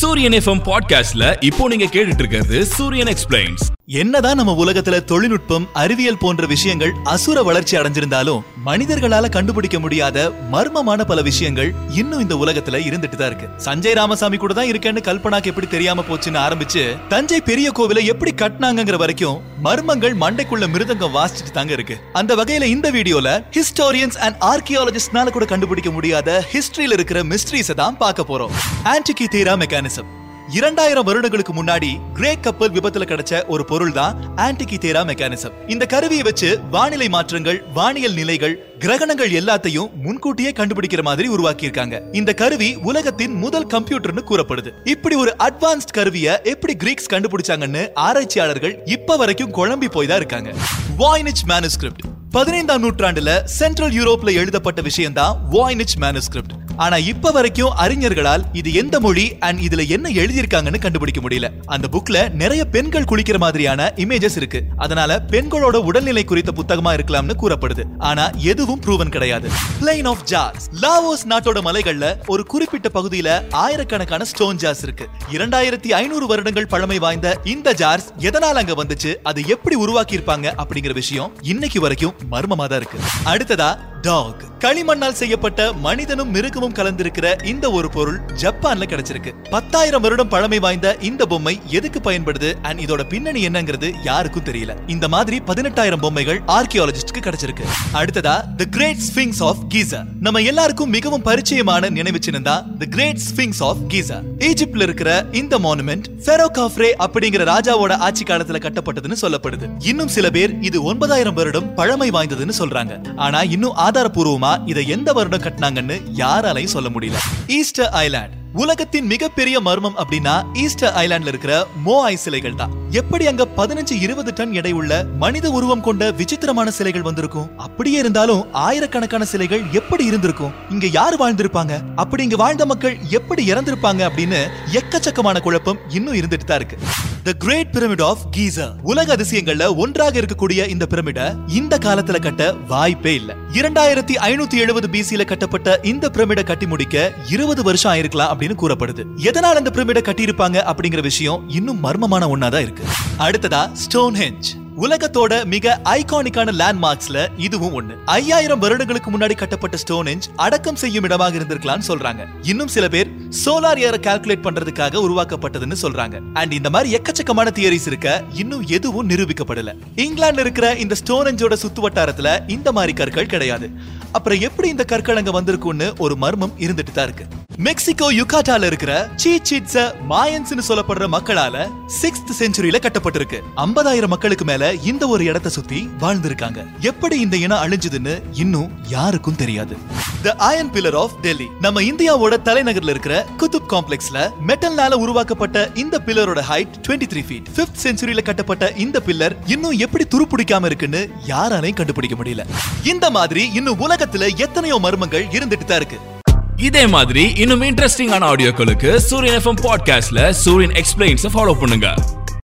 சூரியன் எஃப்எம் பாட்காஸ்ட்ல இப்போ நீங்க கேட்டுட்டு இருக்கிறது சூரியன் எக்ஸ்பிளைன்ஸ் என்னதான் நம்ம உலகத்துல தொழில்நுட்பம் அறிவியல் போன்ற விஷயங்கள் அசுர வளர்ச்சி அடைஞ்சிருந்தாலும் மனிதர்களால கண்டுபிடிக்க முடியாத மர்மமான பல விஷயங்கள் இன்னும் இந்த உலகத்துல இருந்துட்டு தான் இருக்கு. சஞ்சய் ராமசாமி கூட தான் இருக்கேன்னு கல்பனாக்கு எப்படி தெரியாம போச்சுன்னு ஆரம்பிச்சு தஞ்சை பெரிய கோவிலை எப்படி கட்டினாங்கிற வரைக்கும் மர்மங்கள் மண்டைக்குள்ள மிருதங்கம் வாசிச்சுட்டு தாங்க இருக்கு. அந்த வகையில இந்த வீடியோல ஹிஸ்டோரியன்ஸ் அண்ட் ஆர்கியாலஜிஸ்ட்னால கூட கண்டுபிடிக்க முடியாத ஹிஸ்டரியில இருக்கிற மிஸ்ட்ரீஸை தான் பார்க்க போறோம். ஆன்டிகி தீரா மெக்கானிசம் இரண்டாயிரம் வருடங்களுக்கு முன்னாடி கிரேக் கப்பல் விபத்துல கிடைச்ச ஒரு பொருள் தான் ஆன்டிகி தேரா மெக்கானிசம் இந்த கருவியை வச்சு வானிலை மாற்றங்கள் வானியல் நிலைகள் கிரகணங்கள் எல்லாத்தையும் முன்கூட்டியே கண்டுபிடிக்கிற மாதிரி உருவாக்கி இருக்காங்க இந்த கருவி உலகத்தின் முதல் கம்ப்யூட்டர்னு கூறப்படுது. இப்படி ஒரு அட்வான்ஸ்ட் கருவியை எப்படி கிரீக்ஸ் கண்டுபிடிச்சாங்கன்னு ஆராய்ச்சியாளர்கள் இப்ப வரைக்கும் குழம்பி போய் தான் இருக்காங்க. வாய்னிச் மேனுஸ்கிரிப்ட் பதினைந்தாம் நூற்றாண்டுல சென்ட்ரல் யூரோப்ல எழுதப்பட்ட விஷயம் தான் வாய்னிச் மேனுஸ்கிரிப்ட் ஆனா இப்ப வரைக்கும் அறிஞர்களால் இது எந்த மொழி அண்ட் இதுல என்ன எழுதியிருக்காங்கன்னு கண்டுபிடிக்க முடியல. அந்த புக்ல நிறைய பெண்கள் குளிக்கிற மாதிரியான இமேஜஸ் இருக்கு. அதனால பெண்களோட உடல்நிலை குறித்த புத்தகமா இருக்கலாம்னு கூறப்படுது. ஆனா எதுவும் ப்ரூவன் கிடையாது. பிளைன் ஆஃப் ஜார்ஸ் லாவோஸ் நாட்டோட மலைகள்ல ஒரு குறிப்பிட்ட பகுதியில ஆயிரக்கணக்கான ஸ்டோன் ஜார்ஸ் இருக்கு. இரண்டாயிரத்தி ஐநூறு வருடங்கள் பழமை வாய்ந்த இந்த ஜார்ஸ் எதனால அங்க வந்துச்சு? அது எப்படி உருவாக்கி இருப்பாங்க அப்படிங்கிற விஷயம் இன்னைக்கு வரைக்கும் மர்மமா தான் இருக்கு. அடுத்ததா டாக் களிமண்ணால் செய்யப்பட்ட மனிதனும் மிருகமும் கலந்திருக்கிற இந்த ஒரு பொருள் ஜப்பான்ல கிடைச்சிருக்கு. பத்தாயிரம் வருடம் பழமை வாய்ந்த இந்த பொம்மை எதுக்கு பயன்படுது? அண்ட் இதோட பின்னணி என்னங்கிறது யாருக்கும் தெரியல. இந்த மாதிரி பதினெட்டாயிரம் பொம்மைகள் ஆர்கியாலஜிஸ்டுக்கு கிடைச்சிருக்கு. அடுத்ததா the great Sphinx of Giza நம்ம எல்லாருக்கும் மிகவும் பரிச்சயமான நினைவு சின்னம் தான் the great Sphinx of Giza ஈஜிப்ட்ல இருக்கிற இந்த மானுமெண்ட் ஃபெரோ காஃப்ரே அப்படிங்கிற ராஜாவோட ஆட்சி காலத்துல கட்டப்பட்டதுன்னு சொல்லப்படுது. இன்னும் சில பேர் இது ஒன்பதாயிரம் வருடம் பழமை வாய்ந்ததுன்னு சொல்றாங்க. ஆனா இன்னும் ஆதாரபூர்வமா இதை எந்த வருடம் கட்டினாங்கன்னு யாராலையும் சொல்ல முடியல. ஈஸ்டர் ஐலாண்ட் உலகத்தின் மிகப்பெரிய மர்மம் அப்படின்னா ஈஸ்டர் ஐலாண்ட்ல இருக்கிற மோ சிலைகள் தான். எப்படி அங்க பதினஞ்சு இருபது டன் எடை உள்ள மனித உருவம் கொண்ட விசித்திரமான சிலைகள் வந்திருக்கும்? அப்படியே இருந்தாலும் ஆயிரக்கணக்கான சிலைகள் எப்படி இருந்திருக்கும்? இங்க யார் வாழ்ந்திருப்பாங்க? அப்படி இங்க வாழ்ந்த மக்கள் எப்படி இறந்திருப்பாங்க அப்படின்னு எக்கச்சக்கமான குழப்பம் இன்னும் இருந்துட்டு தான் இருக்கு. The great pyramid of Giza உலக அதிசயங்கள்ல ஒன்றாக இருக்கக்கூடிய இந்த பிரமிட இந்த காலத்துல கட்ட வாய்ப்பே இல்ல. இரண்டாயிரத்தி ஐநூத்தி எழுபது பிசியில கட்டப்பட்ட இந்த பிரமிட கட்டி முடிக்க இருபது வருஷம் ஆயிருக்கலாம் அப்படின்னு கூறப்படுது. எதனால் அந்த பிரமிட கட்டியிருப்பாங்க அப்படிங்கிற விஷயம் இன்னும் மர்மமான ஒன்னாதான் இருக்கு. அடுத்ததா ஸ்டோன் ஹெஞ்ச் உலகத்தோட மிக ஐகானிக்கான லேண்ட்மார்க்ஸ்ல இதுவும் ஒண்ணு. ஐயாயிரம் வருடங்களுக்கு முன்னாடி கட்டப்பட்ட ஸ்டோனேஞ்ச் அடக்கம் செய்யும் இடமாக இருந்திருக்கலாம்னு சொல்றாங்க. இன்னும் சில பேர் சோலார் ஏரை கால்குலேட் பண்றதுக்காக உருவாக்கப்பட்டதுன்னு சொல்றாங்க. அண்ட் இந்த மாதிரி எக்கச்சக்கமான தியரிஸ் இருக்க இன்னும் எதுவும் நிரூபிக்கப்படல. இங்கிலாந்துல இருக்கிற இந்த ஸ்டோனேஞ்சோட சுத்து வட்டாரத்துல இந்த மாதிரி கற்கள் கிடையாது. அப்புறம் எப்படி இந்த கற்கள் அங்க வந்திருக்கும்னு ஒரு மர்மம் இருந்துட்டு தான் இருக்கு. மெக்சிகோ யுகாட்டால இருக்கிற சீச்சிட்ஸ மாயன்ஸ்னு சொல்லப்படுற மக்களால சிக்ஸ்த் செஞ்சுரியில கட்டப்பட்டிருக்கு. ஐம்பதாயிரம் மக்களுக்கு மேல இந்த ஒரு இடத்தை சுத்தி வாழ்ந்திருக்காங்க. எப்படி இந்த இனம் அழிஞ்சதுன்னு இன்னும் யாருக்கும் தெரியாது. The iron pillar of Delhi நம்ம இந்தியாவோட தலைநகர்ல இருக்கிற குதுப் காம்ப்ளெக்ஸ்ல மெட்டல்னால உருவாக்கப்பட்ட இந்த பில்லரோட ஹைட் 23 த்ரீ ஃபீட் பிப்த் செஞ்சுரியில கட்டப்பட்ட இந்த பில்லர் இன்னும் எப்படி துருப்பிடிக்காம இருக்குன்னு யாராலையும் கண்டுபிடிக்க முடியல. இந்த மாதிரி இன்னும் உலகத்துல எத்தனையோ மர்மங்கள் இருந்துட்டு தான் இருக்கு. இதே மாதிரி இன்னும் இன்ட்ரெஸ்டிங்கான ஆடியோக்களுக்கு சூரியன் எஃப்எம் பாட்காஸ்ட்ல சூரியன் எக்ஸ்பிளைன்ஸ் ஃபாலோ பண்ணுங்க.